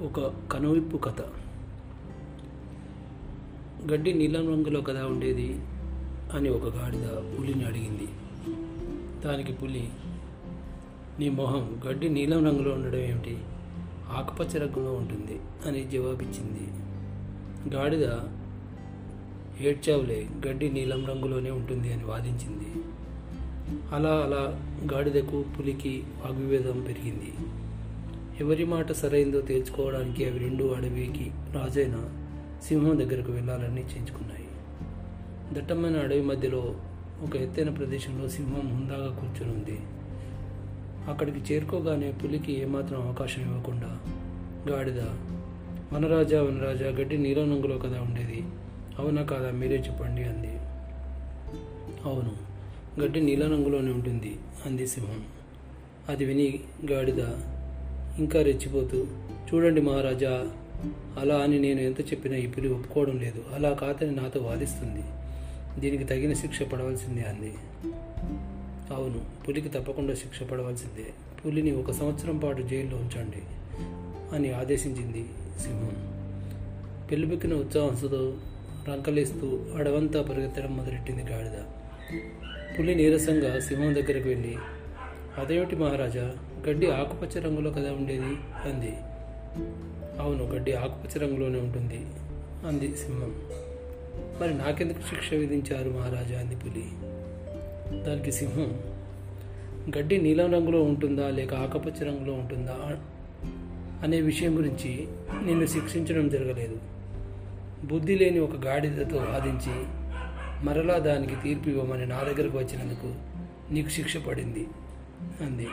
ఒక కనువిప్పు కథ. గడ్డి నీలం రంగులో కథ ఉండేది అని ఒక గాడిద పులిని అడిగింది. దానికి పులి నీ మొహం గడ్డి నీలం రంగులో ఉండడం ఏమిటి? ఆకుపచ్చ రంగులో ఉంటుంది అని జవాబిచ్చింది. గాడిద ఏడ్చావులే గడ్డి నీలం రంగులోనే ఉంటుంది అని వాదించింది. అలా అలా గాడిదకు పులికి వాగ్విభేదం పెరిగింది. ఎవరి మాట సరైందో తేల్చుకోవడానికి అవి రెండు అడవికి రాజైన సింహం దగ్గరకు వెళ్ళాలని నిశ్చయించుకున్నాయి దట్టమైన అడవి మధ్యలో ఒక ఎత్తైన ప్రదేశంలో సింహం హుందాగా కూర్చొని ఉంది. అక్కడికి చేరుకోగానే పులికి ఏమాత్రం అవకాశం ఇవ్వకుండా గాడిద వనరాజా వనరాజా గడ్డి నీలం రంగులో కదా ఉండేది? అవునా కాదా? మీరే చెప్పండి అంది. అవును గడ్డి నీలం రంగులోనే ఉంటుంది అంది సింహం. అది విని గాడిద ఇంకా రెచ్చిపోతూ చూడండి మహారాజా అలా అని నేను ఎంత చెప్పినా ఈ పులి ఒప్పుకోవడం లేదు. అలా కాదని నాతో వాదిస్తుంది. దీనికి తగిన శిక్ష పడవలసిందే అంది. అవును పులికి తప్పకుండా శిక్ష పడవలసిందే. పులిని ఒక సంవత్సరం పాటు జైల్లో ఉంచండి అని ఆదేశించింది సింహం. పెళ్ళిపెక్కిన ఉత్సాహంతో రంకలేస్తూ అడవంతా పరిగెత్తడం మొదలెట్టింది గాడిద. పులి నీరసంగా సింహం దగ్గరికి వెళ్ళి అదేమిటి మహారాజా? గడ్డి ఆకుపచ్చ రంగులో కదా ఉండేది? అంది. అవును గడ్డి ఆకుపచ్చ రంగులోనే ఉంటుంది అంది సింహం. మరి నాకెందుకు శిక్ష విధించారు మహారాజా? అంది పులి. దానికి సింహం గడ్డి నీలం రంగులో ఉంటుందా లేక ఆకుపచ్చ రంగులో ఉంటుందా అనే విషయం గురించి నిన్ను శిక్షించడం జరగలేదు. బుద్ధి లేని ఒక గాడిదతో వాదించి మరలా దానికి తీర్పు ఇవ్వమని నా దగ్గరకు వచ్చినందుకు నీకు శిక్ష పడింది. అంది